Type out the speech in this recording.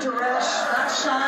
duress, not shine.